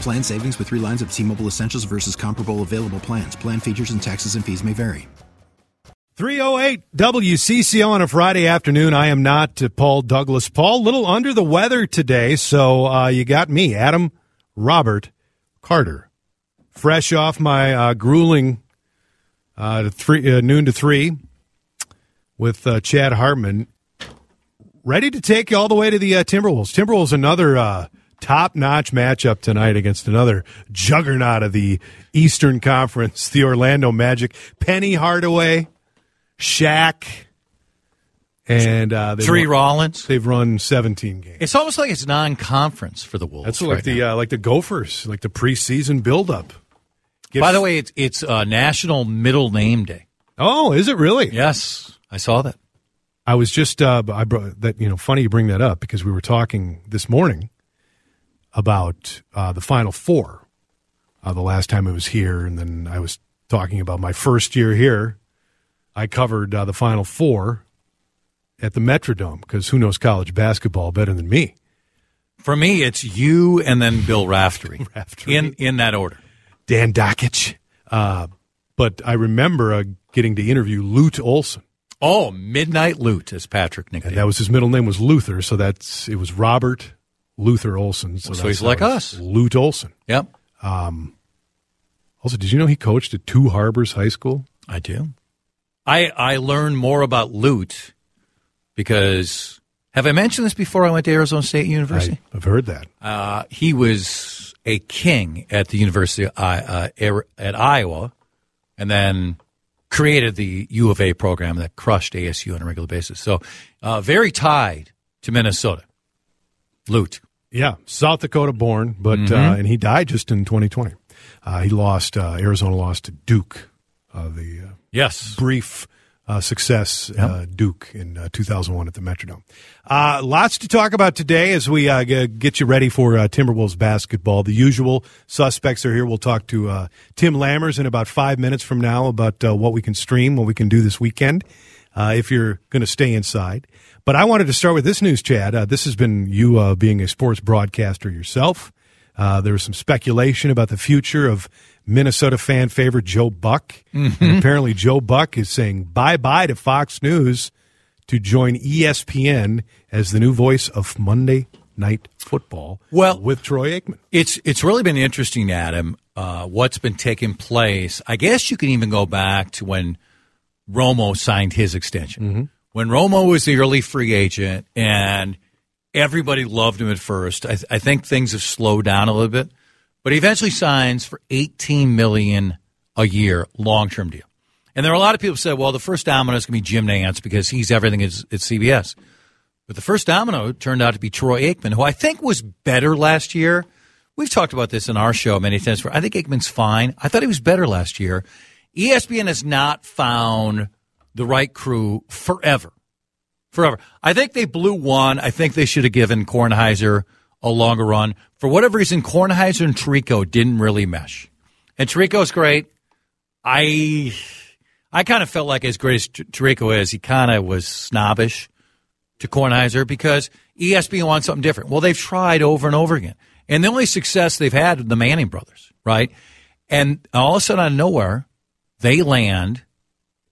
Plan savings with three lines of T Mobile Essentials versus comparable available plans. Plan features and taxes and fees may vary. 308 WCCO on a Friday afternoon. I am not uh, Paul Douglas. Paul, little under the weather today, so uh, you got me, Adam Robert Carter. Fresh off my uh, grueling uh, three, uh, noon to three with uh, Chad Hartman. Ready to take you all the way to the Timberwolves. Timberwolves, another top notch matchup tonight against another juggernaut of the Eastern Conference, the Orlando Magic. Penny Hardaway, Shaq, and uh, Tree Rollins. They've run 17 games. It's almost like it's non-conference for the Wolves. That's like the uh, like the Gophers, like the preseason buildup. Get By the way, it's it's uh, National Middle Name Day. Oh, is it really? Yes, I saw that. I was just uh, I brought that you know funny you bring that up because we were talking this morning about uh, the Final Four uh, the last time I was here, and then I was talking about my first year here. I covered uh, the Final Four at the Metrodome because who knows college basketball better than me? For me, it's you and then Bill Raftery, Raftery. in in that order. Dan Dakich. Uh, but I remember uh, getting to interview Lute Olson. Oh, Midnight Lute, as Patrick nicknamed. that was his middle name was Luther, so that's it was Robert Luther Olson. So, so he's like us. Lute Olson. Yep. Um, also, did you know he coached at Two Harbors High School? I do. I I learned more about Lute because have I mentioned this before? I went to Arizona State University. I, have heard that. Uh, he was a king at the University of, uh, at Iowa, and then created the U of A program that crushed ASU on a regular basis. So, uh, very tied to Minnesota. Lute. Yeah, South Dakota born, but mm-hmm. uh, and he died just in 2020. Uh, he lost uh, Arizona lost to Duke, uh, the uh, yes brief uh, success yep. Duke in 2001 at the Metrodome. lots to talk about today as we g- get you ready for Timberwolves basketball. The usual suspects are here. We'll talk to Tim Lammers in about five minutes from now about what we can stream, what we can do this weekend. If you're going to stay inside. But I wanted to start with this news, Chad. Uh, this has been you uh, being a sports broadcaster yourself. Uh, there was some speculation about the future of Minnesota fan favorite Joe Buck. Mm-hmm. And apparently, Joe Buck is saying bye bye to Fox News to join ESPN as the new voice of Monday Night Football. Well, with Troy Aikman, it's it's really been interesting, Adam. Uh, what's been taking place? I guess you can even go back to when Romo signed his extension. Mm-hmm when Romo was the early free agent and everybody loved him at first, I, th- I think things have slowed down a little bit. But he eventually signs for 18 million a year, long term deal. And there are a lot of people who say, well, the first domino is going to be Jim Nantz because he's everything at, at CBS. But the first domino turned out to be Troy Aikman, who I think was better last year. We've talked about this in our show many times. I think Aikman's fine. I thought he was better last year. ESPN has not found the right crew forever. Forever. I think they blew one. I think they should have given Kornheiser a longer run. For whatever reason, Kornheiser and Tirico didn't really mesh. And Tirico's great. I I kind of felt like as great as Tirico is, he kind of was snobbish to Kornheiser because ESPN wants something different. Well, they've tried over and over again. And the only success they've had the Manning brothers, right? And all of a sudden out of nowhere, they land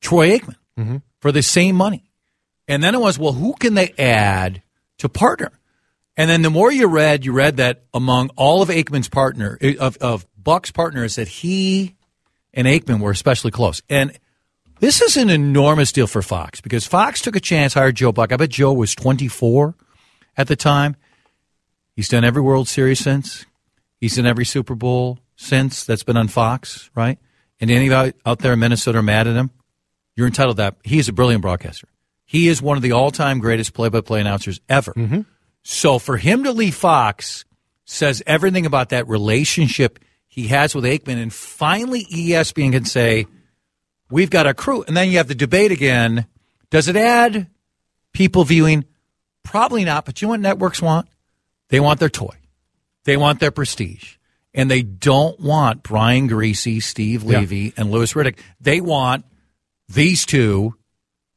Troy Aikman mm-hmm. for the same money. And then it was, well, who can they add to partner? And then the more you read, you read that among all of Aikman's partner of, of Buck's partners, that he and Aikman were especially close. And this is an enormous deal for Fox because Fox took a chance, hired Joe Buck. I bet Joe was 24 at the time. He's done every World Series since. He's in every Super Bowl since that's been on Fox, right? And anybody out there in Minnesota are mad at him, you're entitled to that. He is a brilliant broadcaster. He is one of the all time greatest play by play announcers ever. Mm-hmm. So for him to leave Fox says everything about that relationship he has with Aikman. And finally, ESPN can say, we've got a crew. And then you have the debate again. Does it add people viewing? Probably not. But you know what networks want? They want their toy, they want their prestige. And they don't want Brian Griese, Steve Levy, yeah. and Louis Riddick. They want these two.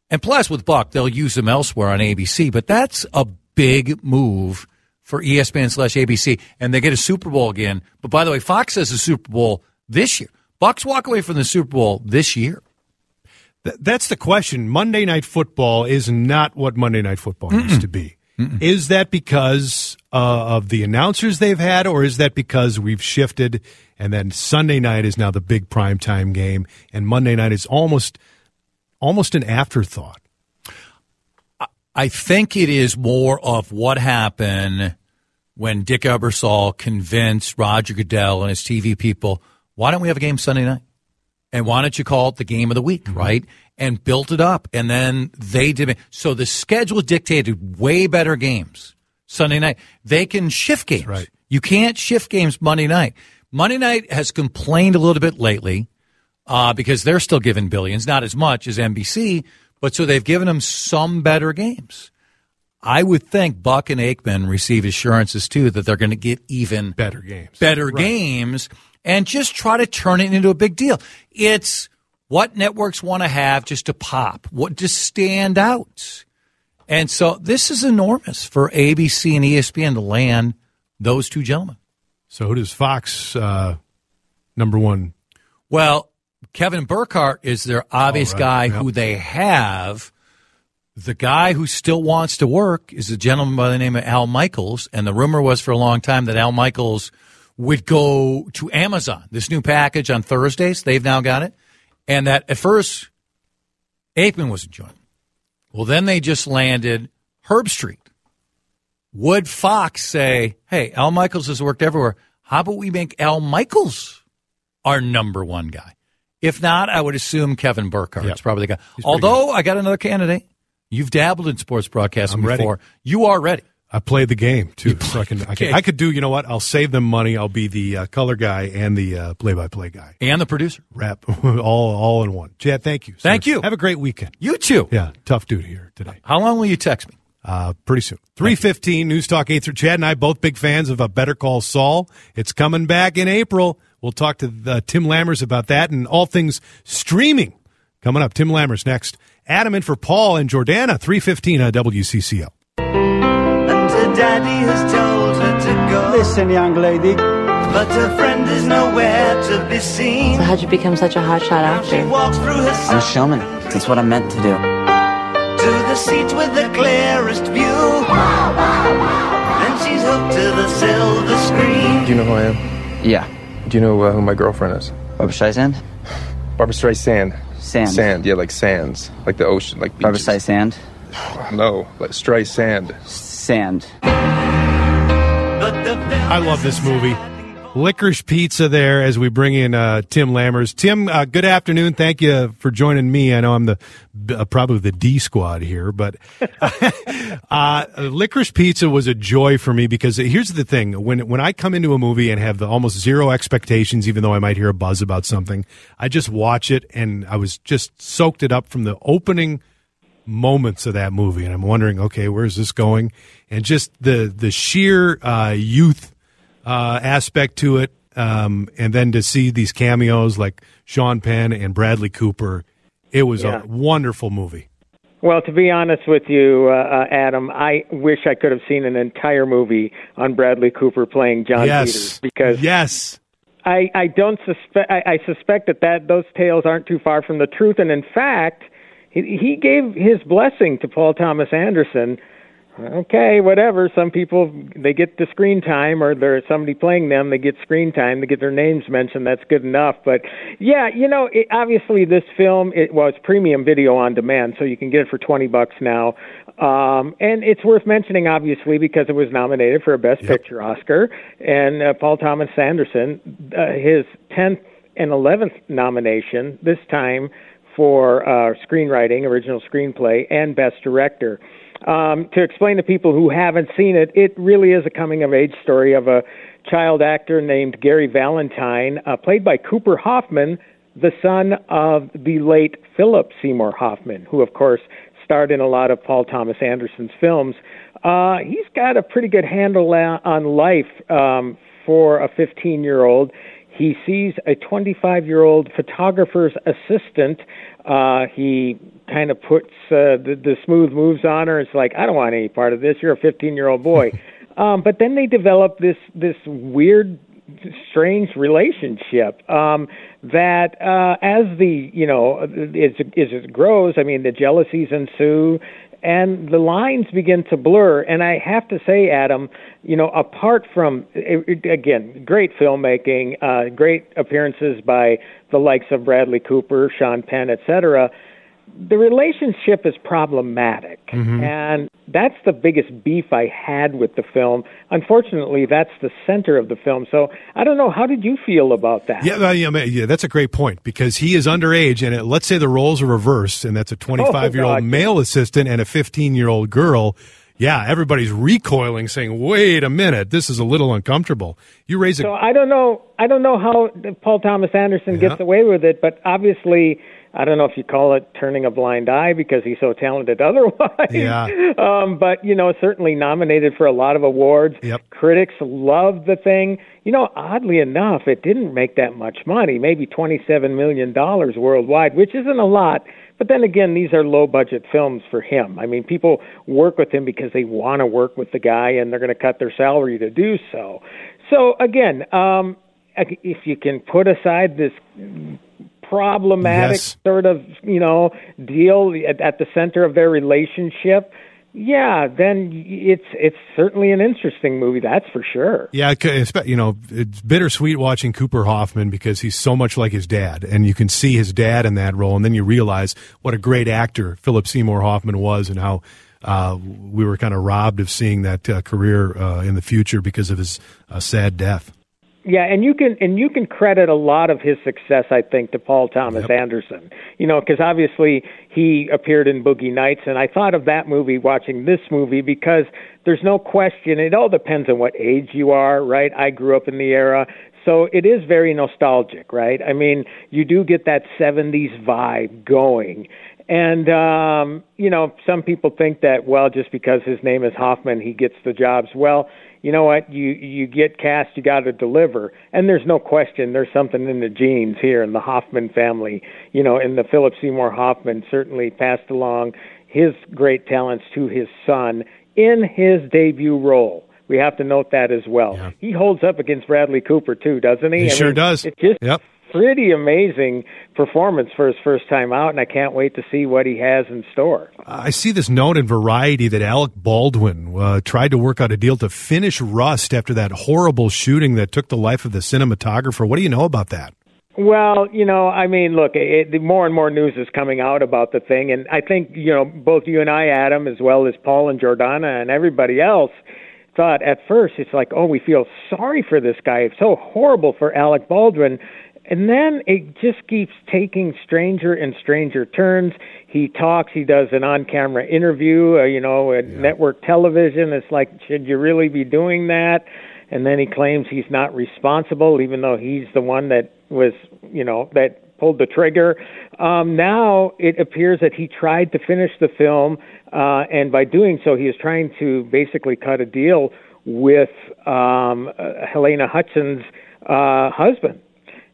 And plus, with Buck, they'll use them elsewhere on ABC. But that's a big move for ESPN slash ABC. And they get a Super Bowl again. But by the way, Fox has a Super Bowl this year. Bucks walk away from the Super Bowl this year. that's the question. Monday Night Football is not what Monday Night Football Mm-mm. used to be. Mm-mm. Is that because uh, of the announcers they've had, or is that because we've shifted and then Sunday night is now the big prime time game, and Monday night is almost almost an afterthought? I think it is more of what happened when Dick Ebersol convinced Roger Goodell and his TV people, why don't we have a game Sunday night? And why don't you call it the game of the week, mm-hmm. right? And built it up. And then they did. it. So the schedule dictated way better games Sunday night. They can shift games. Right. You can't shift games Monday night. Monday night has complained a little bit lately uh, because they're still giving billions, not as much as NBC, but so they've given them some better games. I would think Buck and Aikman receive assurances too that they're going to get even better games, better right. games, and just try to turn it into a big deal. It's what networks want to have just to pop, what to stand out. And so this is enormous for ABC and ESPN to land those two gentlemen. So who does Fox uh, number one? Well, Kevin Burkhardt is their obvious right. guy yep. who they have. The guy who still wants to work is a gentleman by the name of Al Michaels, and the rumor was for a long time that Al Michaels would go to Amazon. This new package on Thursdays, they've now got it, and that at first Aikman wasn't enjoying. Well, then they just landed Herbstreit. Would Fox say, "Hey, Al Michaels has worked everywhere. How about we make Al Michaels our number one guy?" If not, I would assume Kevin Burkhardt yep. is probably the guy. He's Although I got another candidate. You've dabbled in sports broadcasting I'm before. Ready. You are ready. I played the game too, so I can, I can, I could do. You know what? I'll save them money. I'll be the uh, color guy and the uh, play-by-play guy and the producer. Rap all all in one. Chad, thank you. Thank you. Have a great weekend. You too. Yeah, tough dude here today. How long will you text me? Uh, pretty soon. Three fifteen. News Talk eight through Chad and I both big fans of a Better Call Saul. It's coming back in April. We'll talk to the, Tim Lammers about that and all things streaming coming up. Tim Lammers next. Adam in for Paul and Jordana, 315 on WCCO. And her daddy has told her to go. Listen, young lady. But her friend is nowhere to be seen. So how'd you become such a hotshot actor? She walks through her I'm a showman. That's what I'm meant to do. To the seat with the clearest view. And she's hooked to the silver screen. Do you know who I am? Yeah. Do you know uh, who my girlfriend is? Barbra Streisand? Barbra Streisand. Sand. Sand, yeah, like sands. Like the ocean, like beaches. Barbra Streisand? no, like Streisand. Sand. I love this movie. Licorice Pizza there as we bring in uh, Tim Lammers. Tim, uh, good afternoon. Thank you for joining me. I know I'm the uh, probably the D squad here, but uh, Licorice Pizza was a joy for me because here's the thing: when when I come into a movie and have the almost zero expectations, even though I might hear a buzz about something, I just watch it and I was just soaked it up from the opening moments of that movie, and I'm wondering, okay, where's this going? And just the the sheer uh, youth uh, aspect to it, um, and then to see these cameos like Sean Penn and Bradley Cooper, it was yeah. a wonderful movie. Well, to be honest with you, uh, uh, Adam, I wish I could have seen an entire movie on Bradley Cooper playing John yes. Peters because yes, I, I don't suspect I, I suspect that, that those tales aren't too far from the truth, and in fact, he, he gave his blessing to Paul Thomas Anderson okay, whatever. Some people they get the screen time, or there's somebody playing them. They get screen time. They get their names mentioned. That's good enough. But yeah, you know, it, obviously this film it was premium video on demand, so you can get it for twenty bucks now. Um, and it's worth mentioning, obviously, because it was nominated for a Best yep. Picture Oscar. And uh, Paul Thomas Anderson, uh, his tenth and eleventh nomination, this time for uh, screenwriting, original screenplay, and Best Director. Um, to explain to people who haven't seen it, it really is a coming of age story of a child actor named Gary Valentine, uh, played by Cooper Hoffman, the son of the late Philip Seymour Hoffman, who, of course, starred in a lot of Paul Thomas Anderson's films. Uh, he's got a pretty good handle on life um, for a 15 year old. He sees a 25 year old photographer's assistant. Uh, he kind of puts uh, the, the smooth moves on her. It's like, I don't want any part of this. You're a 15 year old boy. um, but then they develop this this weird, strange relationship. Um, that uh, as the you know as, as it grows, I mean the jealousies ensue, and the lines begin to blur. And I have to say, Adam, you know, apart from again, great filmmaking, uh, great appearances by the likes of Bradley Cooper, Sean Penn, etc the relationship is problematic, mm-hmm. and that's the biggest beef I had with the film. Unfortunately, that's the center of the film. So I don't know. How did you feel about that? Yeah, yeah, yeah that's a great point because he is underage, and it, let's say the roles are reversed, and that's a 25 year old male assistant and a 15 year old girl. Yeah, everybody's recoiling, saying, "Wait a minute, this is a little uncomfortable." You raise a so I don't know. I don't know how Paul Thomas Anderson yeah. gets away with it, but obviously I don't know if you call it turning a blind eye because he's so talented otherwise. Yeah. Um, but you know, certainly nominated for a lot of awards. Yep. Critics loved the thing. You know, oddly enough, it didn't make that much money, maybe twenty-seven million dollars worldwide, which isn't a lot. But then again, these are low budget films for him. I mean, people work with him because they want to work with the guy and they're going to cut their salary to do so. So again, um, if you can put aside this problematic yes. sort of you know deal at, at the center of their relationship yeah, then it's it's certainly an interesting movie. That's for sure. Yeah, you know, it's bittersweet watching Cooper Hoffman because he's so much like his dad, and you can see his dad in that role, and then you realize what a great actor Philip Seymour Hoffman was, and how uh, we were kind of robbed of seeing that uh, career uh, in the future because of his uh, sad death. Yeah, and you can and you can credit a lot of his success, I think, to Paul Thomas yep. Anderson. You know, because obviously he appeared in Boogie Nights, and I thought of that movie watching this movie because there's no question. It all depends on what age you are, right? I grew up in the era, so it is very nostalgic, right? I mean, you do get that '70s vibe going. And um, you know, some people think that well, just because his name is Hoffman, he gets the jobs. Well, you know what you you get cast you got to deliver. And there's no question there's something in the genes here in the Hoffman family. You know and the Philip Seymour Hoffman certainly passed along his great talents to his son in his debut role. We have to note that as well. Yeah. he holds up against Bradley Cooper too doesn't he? He I sure mean, does. it just yep pretty amazing performance for his first time out, and I can't wait to see what he has in store. I see this note in Variety that Alec Baldwin uh, tried to work out a deal to finish Rust after that horrible shooting that took the life of the cinematographer. What do you know about that? Well, you know, I mean, look, it, more and more news is coming out about the thing, and I think you know both you and I, Adam, as well as Paul and Jordana and everybody else, thought at first it's like, oh, we feel sorry for this guy. It's so horrible for Alec Baldwin and then it just keeps taking stranger and stranger turns. He talks, he does an on camera interview, uh, you know, at yeah. network television. It's like, should you really be doing that? And then he claims he's not responsible, even though he's the one that was, you know, that pulled the trigger. Um, now it appears that he tried to finish the film, uh, and by doing so, he is trying to basically cut a deal with um, uh, Halyna Hutchins' uh, husband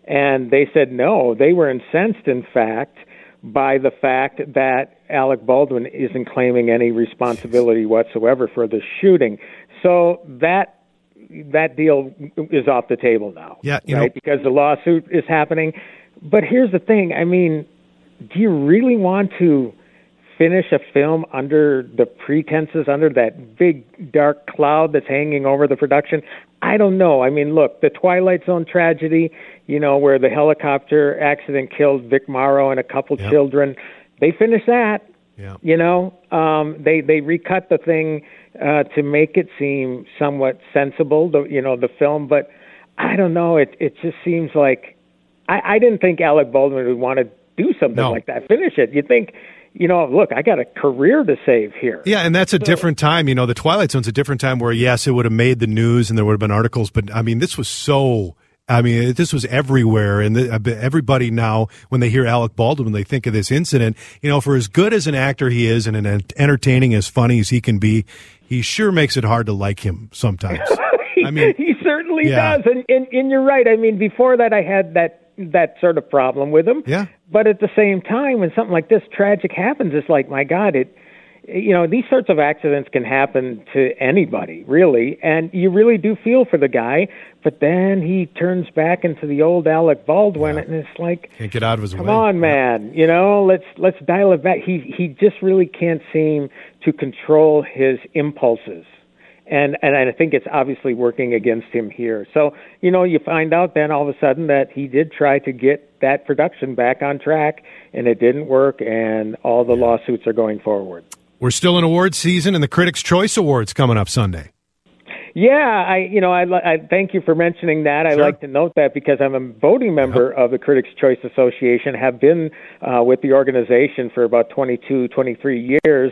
and they said no. They were incensed, in fact, by the fact that Alec Baldwin isn't claiming any responsibility whatsoever for the shooting. So that that deal is off the table now. Yeah, right? Know, because the lawsuit is happening. But here's the thing. I mean, do you really want to finish a film under the pretenses, under that big dark cloud that's hanging over the production. I don't know. I mean, look, the Twilight Zone tragedy, you know, where the helicopter accident killed Vic Morrow and a couple Yep. children, they finished that. Yeah. You know, um, they they recut the thing uh, to make it seem somewhat sensible, the you know the film. But I don't know. It it just seems like I, I didn't think Alec Baldwin would want to do something No. like that. Finish it. You think, you know, look, I got a career to save here. Yeah, and that's a different time. You know, the Twilight Zone's a different time where, yes, it would have made the news and there would have been articles, but I mean, this was so. I mean, this was everywhere, and the, uh, everybody now, when they hear Alec Baldwin, they think of this incident. You know, for as good as an actor he is, and an entertaining, as funny as he can be, he sure makes it hard to like him sometimes. I mean, he certainly yeah. does, and, and and you're right. I mean, before that, I had that that sort of problem with him. Yeah. But at the same time, when something like this tragic happens, it's like, my God, it. You know, these sorts of accidents can happen to anybody, really, and you really do feel for the guy. But then he turns back into the old Alec Baldwin, and it's like, can't get out of his Come way. on, man. You know, let's let's dial it back. He he just really can't seem to control his impulses. And and I think it's obviously working against him here. So, you know, you find out then all of a sudden that he did try to get that production back on track and it didn't work and all the lawsuits are going forward. We're still in awards season, and the Critics' Choice Awards coming up Sunday. Yeah, I you know I, I thank you for mentioning that. I like to note that because I'm a voting member of the Critics Choice Association, have been uh, with the organization for about 22, 23 years.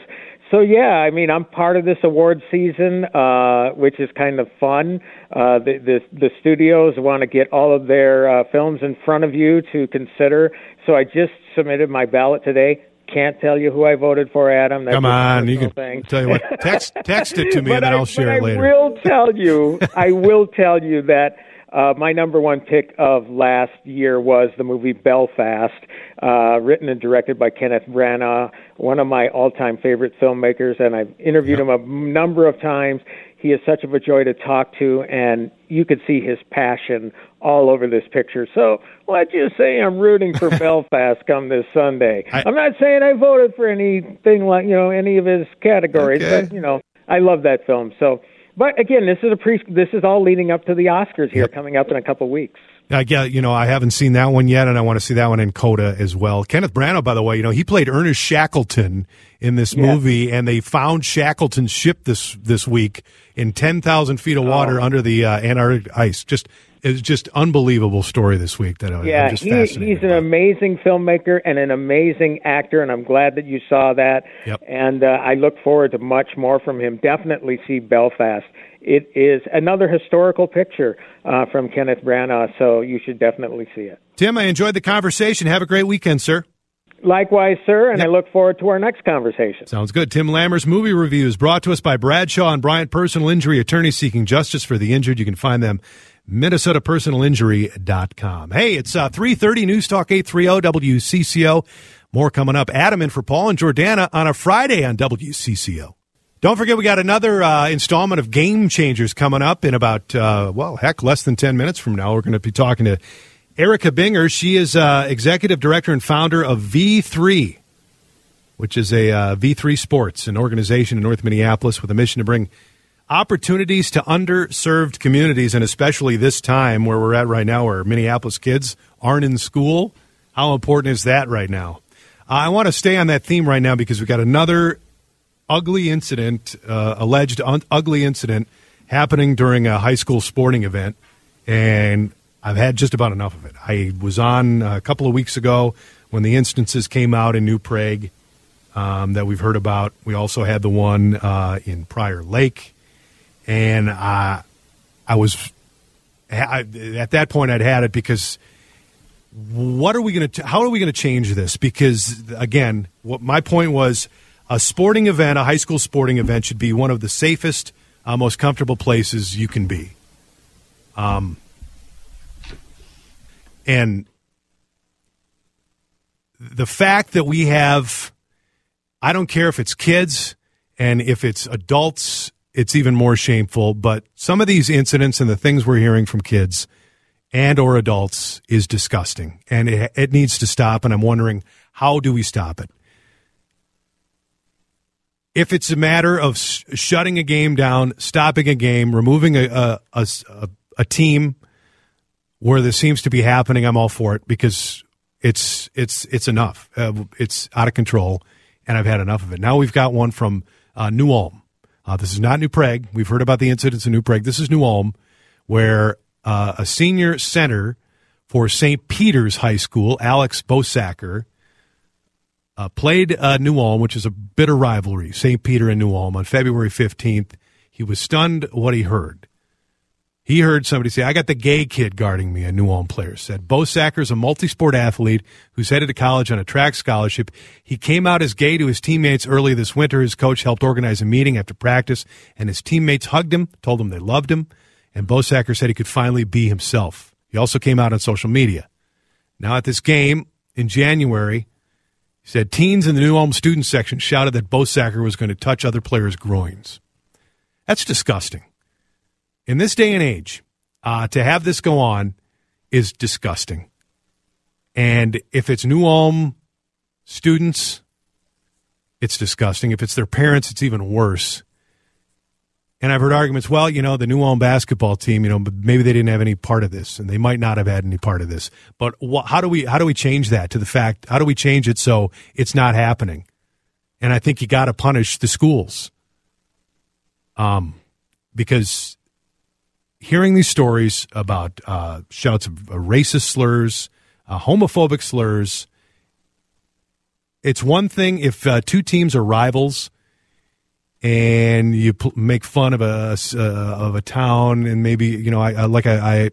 So yeah, I mean I'm part of this award season, uh, which is kind of fun. Uh, the, the the studios want to get all of their uh, films in front of you to consider. So I just submitted my ballot today. Can't tell you who I voted for, Adam. That's Come on, you can thing. tell you what. Text text it to me, and then I, I'll share it later. I will tell you, I will tell you that uh, my number one pick of last year was the movie Belfast, uh, written and directed by Kenneth Branagh, one of my all-time favorite filmmakers, and I've interviewed him a number of times. He is such of a joy to talk to, and you could see his passion all over this picture. So let's just say I'm rooting for Belfast come this Sunday. I- I'm not saying I voted for anything like you know any of his categories, Okay. but you know I love that film. So, but again, this is a pre. This is all leading up to the Oscars here, coming up in a couple weeks. I get, you know, I haven't seen that one yet, and I want to see that one in Coda as well. Kenneth Branagh, by the way, you know, he played Ernest Shackleton in this Yeah. movie, and they found Shackleton's ship this this week in ten thousand feet of water Oh. under the uh, Antarctic ice. Just it's just unbelievable story this week that I, Yeah, I'm just he, fascinated. he's an by. amazing filmmaker and an amazing actor, and I'm glad that you saw that. Yep. And uh, I look forward to much more from him. Definitely see Belfast. It is another historical picture uh, from Kenneth Branagh, so you should definitely see it. Tim, I enjoyed the conversation. Have a great weekend, sir. Likewise, sir, and Yep. I look forward to our next conversation. Sounds good. Tim Lammer's movie reviews brought to us by Bradshaw and Bryant Personal Injury Attorneys seeking justice for the injured. You can find them minnesotapersonalinjury.com. Hey, it's uh, 3.30 News Talk 830 WCCO. More coming up. Adam in for Paul and Jordana on a Friday on WCCO. Don't forget, we got another uh, installment of Game Changers coming up in about, uh, well, heck, less than 10 minutes from now. We're going to be talking to Erica Binger. She is uh, executive director and founder of V3 which is a uh, V3 Sports, an organization in North Minneapolis with a mission to bring opportunities to underserved communities, and especially this time where we're at right now, where Minneapolis kids aren't in school. How important is that right now? I want to stay on that theme right now because we've got another ugly incident, uh, alleged un- ugly incident happening during a high school sporting event, and I've had just about enough of it. I was on a couple of weeks ago when the instances came out in New Prague um, that we've heard about. We also had the one uh, in Prior Lake, and uh, I was I, at that point I'd had it because what are we going to? How are we going to change this? Because again, what my point was, a sporting event, a high school sporting event, should be one of the safest, uh, most comfortable places you can be. Um, and the fact that we have I don't care if it's kids and if it's adults, it's even more shameful. But some of these incidents and the things we're hearing from kids and or adults is disgusting, and it, it needs to stop. And I'm wondering how do we stop it? if it's a matter of sh- shutting a game down, stopping a game, removing a, a, a, a team where this seems to be happening, I'm all for it because it's it's it's enough. Uh, it's out of control, and I've had enough of it. Now we've got one from uh, New Ulm. Uh, this is not New Prague. We've heard about the incidents in New Prague. This is New Ulm, where uh, a senior center for St. Peter's High School, Alex Bosacker, uh, played uh, New Ulm, which is a bitter rivalry, St. Peter and New Ulm, on February 15th. He was stunned what he heard. He heard somebody say, I got the gay kid guarding me, a New Ulm player said. Bosacker's a multi-sport athlete who's headed to college on a track scholarship. He came out as gay to his teammates early this winter. His coach helped organize a meeting after practice, and his teammates hugged him, told him they loved him, and Bosacker said he could finally be himself. He also came out on social media. Now at this game in January, he said teens in the New Ulm student section shouted that Bosacker was going to touch other players' groins. That's disgusting in this day and age, uh, to have this go on is disgusting. And if it's New Ulm students, it's disgusting. If it's their parents, it's even worse. And I've heard arguments, well, you know, the New Ulm basketball team, you know, maybe they didn't have any part of this, and they might not have had any part of this. But wh- how do we how do we change that to the fact? How do we change it so it's not happening? And I think you got to punish the schools, um, because hearing these stories about uh, shouts of uh, racist slurs, uh, homophobic slurs. It's one thing if uh, two teams are rivals and you pl- make fun of a uh, of a town, and maybe you know, I, I like I, I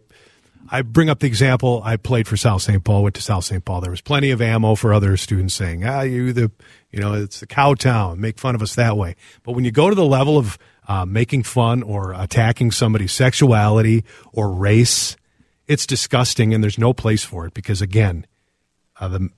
I bring up the example. I played for South St. Paul, went to South St. Paul. There was plenty of ammo for other students saying, "Ah, you the, you know, it's the cow town. Make fun of us that way." But when you go to the level of uh, making fun or attacking somebody's sexuality or race, it's disgusting, and there's no place for it because again, uh, the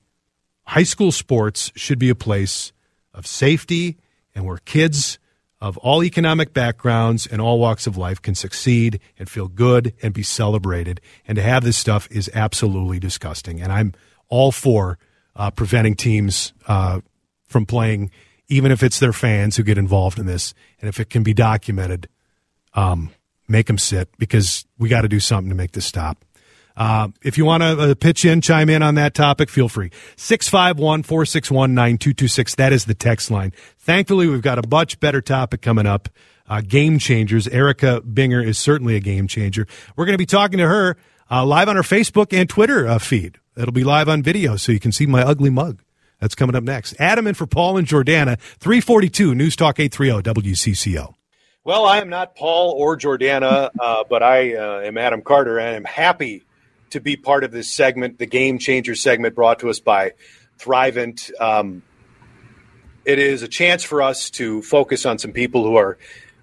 high school sports should be a place of safety and where kids of all economic backgrounds and all walks of life can succeed and feel good and be celebrated. And to have this stuff is absolutely disgusting. And I'm all for uh, preventing teams uh, from playing, even if it's their fans who get involved in this. And if it can be documented, um, make them sit because we got to do something to make this stop. Uh, if you want to uh, pitch in, chime in on that topic, feel free. 651 461 9226. That is the text line. Thankfully, we've got a much better topic coming up. Uh, game changers. Erica Binger is certainly a game changer. We're going to be talking to her uh, live on her Facebook and Twitter uh, feed. It'll be live on video so you can see my ugly mug. That's coming up next. Adam and for Paul and Jordana, 342 News Talk 830 WCCO. Well, I am not Paul or Jordana, uh, but I uh, am Adam Carter, and I'm happy to be part of this segment, the Game Changer segment brought to us by Thrivent. Um, it is a chance for us to focus on some people who are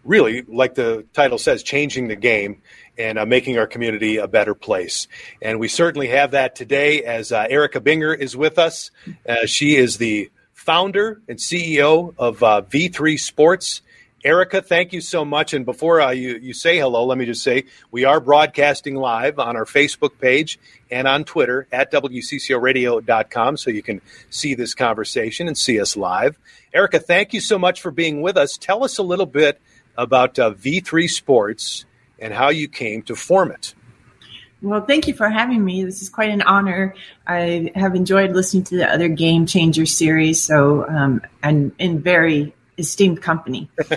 really, like the title says, changing the game and uh, making our community a better place. And we certainly have that today as uh, Erica Binger is with us. Uh, she is the founder and CEO of uh, V3 Sports. Erica, thank you so much. And before uh, you, you say hello, let me just say we are broadcasting live on our Facebook page and on Twitter at WCCORadio.com so you can see this conversation and see us live. Erica, thank you so much for being with us. Tell us a little bit about uh, V3 Sports and how you came to form it. Well, thank you for having me. This is quite an honor. I have enjoyed listening to the other Game Changer series, so um, I'm in very esteemed company.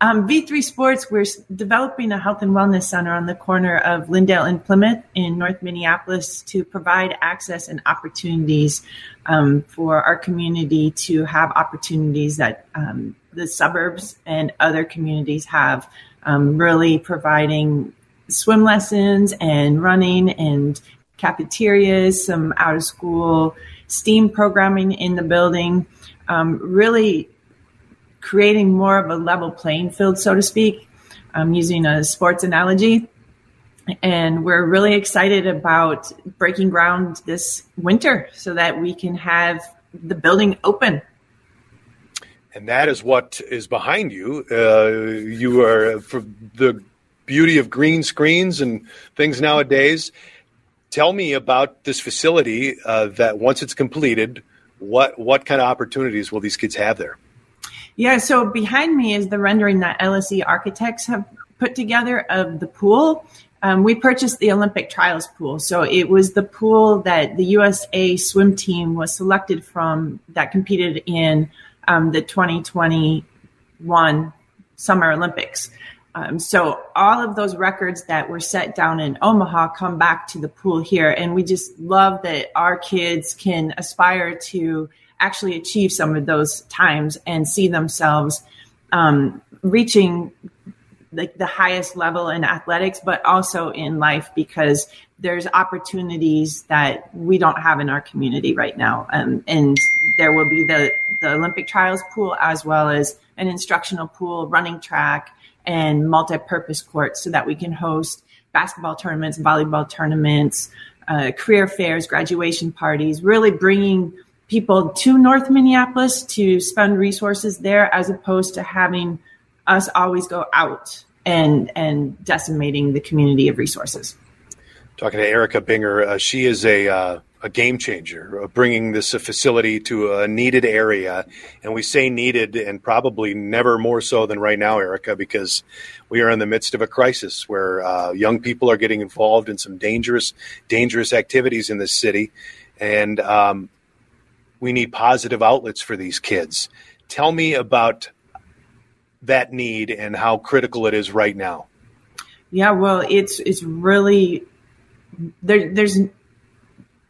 um, V3 Sports, we're developing a health and wellness center on the corner of Lyndale and Plymouth in North Minneapolis to provide access and opportunities um, for our community to have opportunities that um, the suburbs and other communities have, um, really providing swim lessons and running and cafeterias, some out of school STEAM programming in the building. Um, really creating more of a level playing field, so to speak, um, using a sports analogy. And we're really excited about breaking ground this winter so that we can have the building open. And that is what is behind you. Uh, you are for the beauty of green screens and things nowadays. Tell me about this facility uh, that once it's completed, what what kind of opportunities will these kids have there? Yeah, so behind me is the rendering that LSE architects have put together of the pool. Um, we purchased the Olympic trials pool. So it was the pool that the USA swim team was selected from that competed in um, the 2021 Summer Olympics. Um, so all of those records that were set down in Omaha come back to the pool here. And we just love that our kids can aspire to actually achieve some of those times and see themselves um, reaching like the highest level in athletics, but also in life because there's opportunities that we don't have in our community right now. Um, and there will be the, the Olympic trials pool as well as an instructional pool, running track, and multi-purpose courts so that we can host basketball tournaments, volleyball tournaments, uh, career fairs, graduation parties, really bringing people to North Minneapolis to spend resources there as opposed to having us always go out and and decimating the community of resources. Talking to Erica Binger, uh, she is a uh, a game changer, uh, bringing this facility to a needed area, and we say needed, and probably never more so than right now, Erica, because we are in the midst of a crisis where uh, young people are getting involved in some dangerous, dangerous activities in this city, and um, we need positive outlets for these kids. Tell me about that need and how critical it is right now? Yeah, well, it's it's really there. There's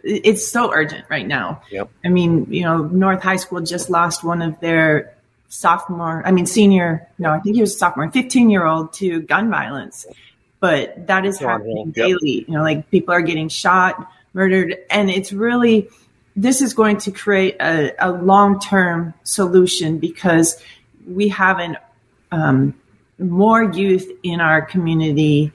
it's so urgent right now. Yep. I mean, you know, North High School just lost one of their sophomore, I mean, senior. No, I think he was a sophomore, fifteen year old to gun violence. But that is happening yep. daily. You know, like people are getting shot, murdered, and it's really this is going to create a, a long term solution because we have an um, more youth in our community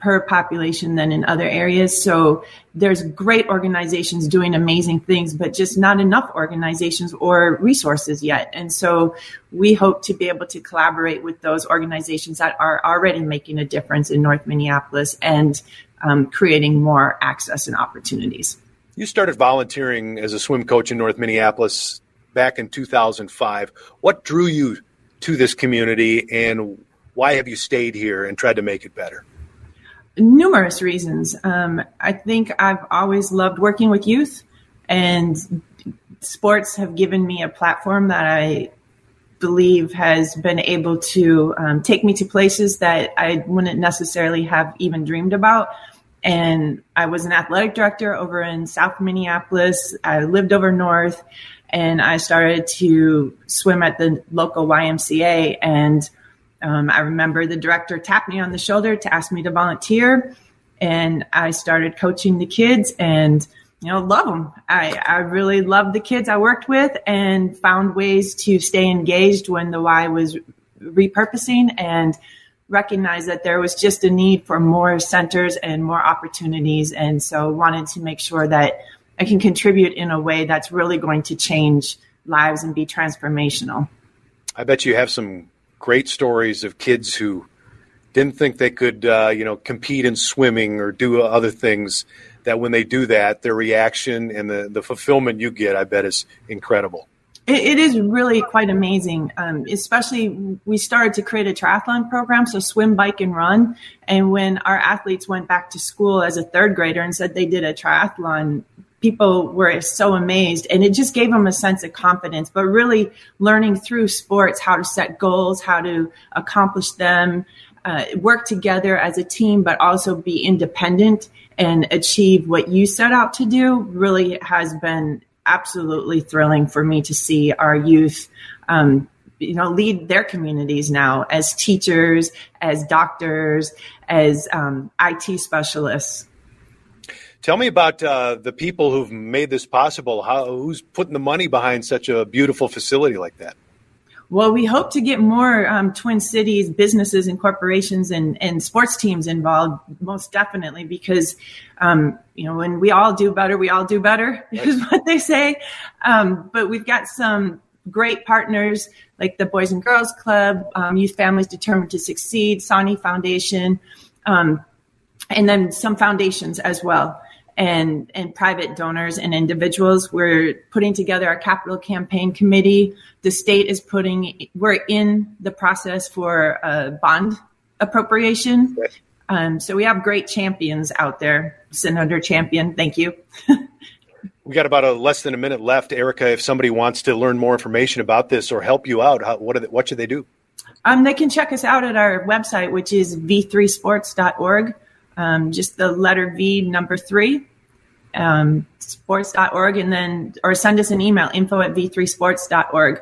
per population than in other areas. So there's great organizations doing amazing things, but just not enough organizations or resources yet. And so we hope to be able to collaborate with those organizations that are already making a difference in North Minneapolis and um, creating more access and opportunities. You started volunteering as a swim coach in North Minneapolis back in 2005. What drew you to this community and why have you stayed here and tried to make it better? Numerous reasons. Um, I think I've always loved working with youth, and sports have given me a platform that I believe has been able to um, take me to places that I wouldn't necessarily have even dreamed about. And I was an athletic director over in South Minneapolis. I lived over north and I started to swim at the local YMCA. And um, I remember the director tapped me on the shoulder to ask me to volunteer, and I started coaching the kids and you know love them. I I really loved the kids I worked with and found ways to stay engaged when the Y was repurposing and recognized that there was just a need for more centers and more opportunities and so wanted to make sure that I can contribute in a way that's really going to change lives and be transformational. I bet you have some great stories of kids who didn't think they could, uh, you know, compete in swimming or do other things. That when they do that, their reaction and the, the fulfillment you get, I bet, is incredible. It, is really quite amazing. Um, especially, we started to create a triathlon program, so swim, bike, and run. And when our athletes went back to school as a third grader and said they did a triathlon people were so amazed and it just gave them a sense of confidence but really learning through sports how to set goals how to accomplish them uh, work together as a team but also be independent and achieve what you set out to do really has been absolutely thrilling for me to see our youth um, you know lead their communities now as teachers as doctors as um, it specialists Tell me about uh, the people who've made this possible. How, who's putting the money behind such a beautiful facility like that? Well, we hope to get more um, Twin Cities businesses and corporations and, and sports teams involved, most definitely, because, um, you know, when we all do better, we all do better, is what they say. Um, but we've got some great partners like the Boys and Girls Club, um, Youth Families Determined to Succeed, Sani Foundation, um, and then some foundations as well. And and private donors and individuals. We're putting together our capital campaign committee. The state is putting. We're in the process for a bond appropriation. Um, so we have great champions out there. Senator Champion, thank you. we got about a less than a minute left, Erica. If somebody wants to learn more information about this or help you out, how, what they, what should they do? Um, they can check us out at our website, which is v3sports.org. Um, just the letter V, number three, um, sports.org, and then, or send us an email, info at v3sports.org.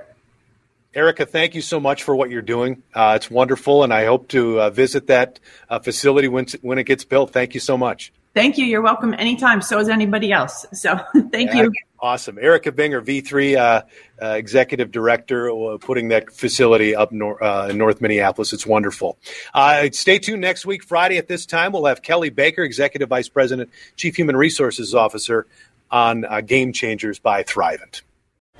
Erica, thank you so much for what you're doing. Uh, it's wonderful, and I hope to uh, visit that uh, facility when, when it gets built. Thank you so much. Thank you. You're welcome anytime. So is anybody else. So thank yeah, you. Awesome. Erica Binger, V3 uh, uh, Executive Director, uh, putting that facility up nor- uh, in North Minneapolis. It's wonderful. Uh, stay tuned next week, Friday at this time. We'll have Kelly Baker, Executive Vice President, Chief Human Resources Officer, on Game Changers by Thrivent.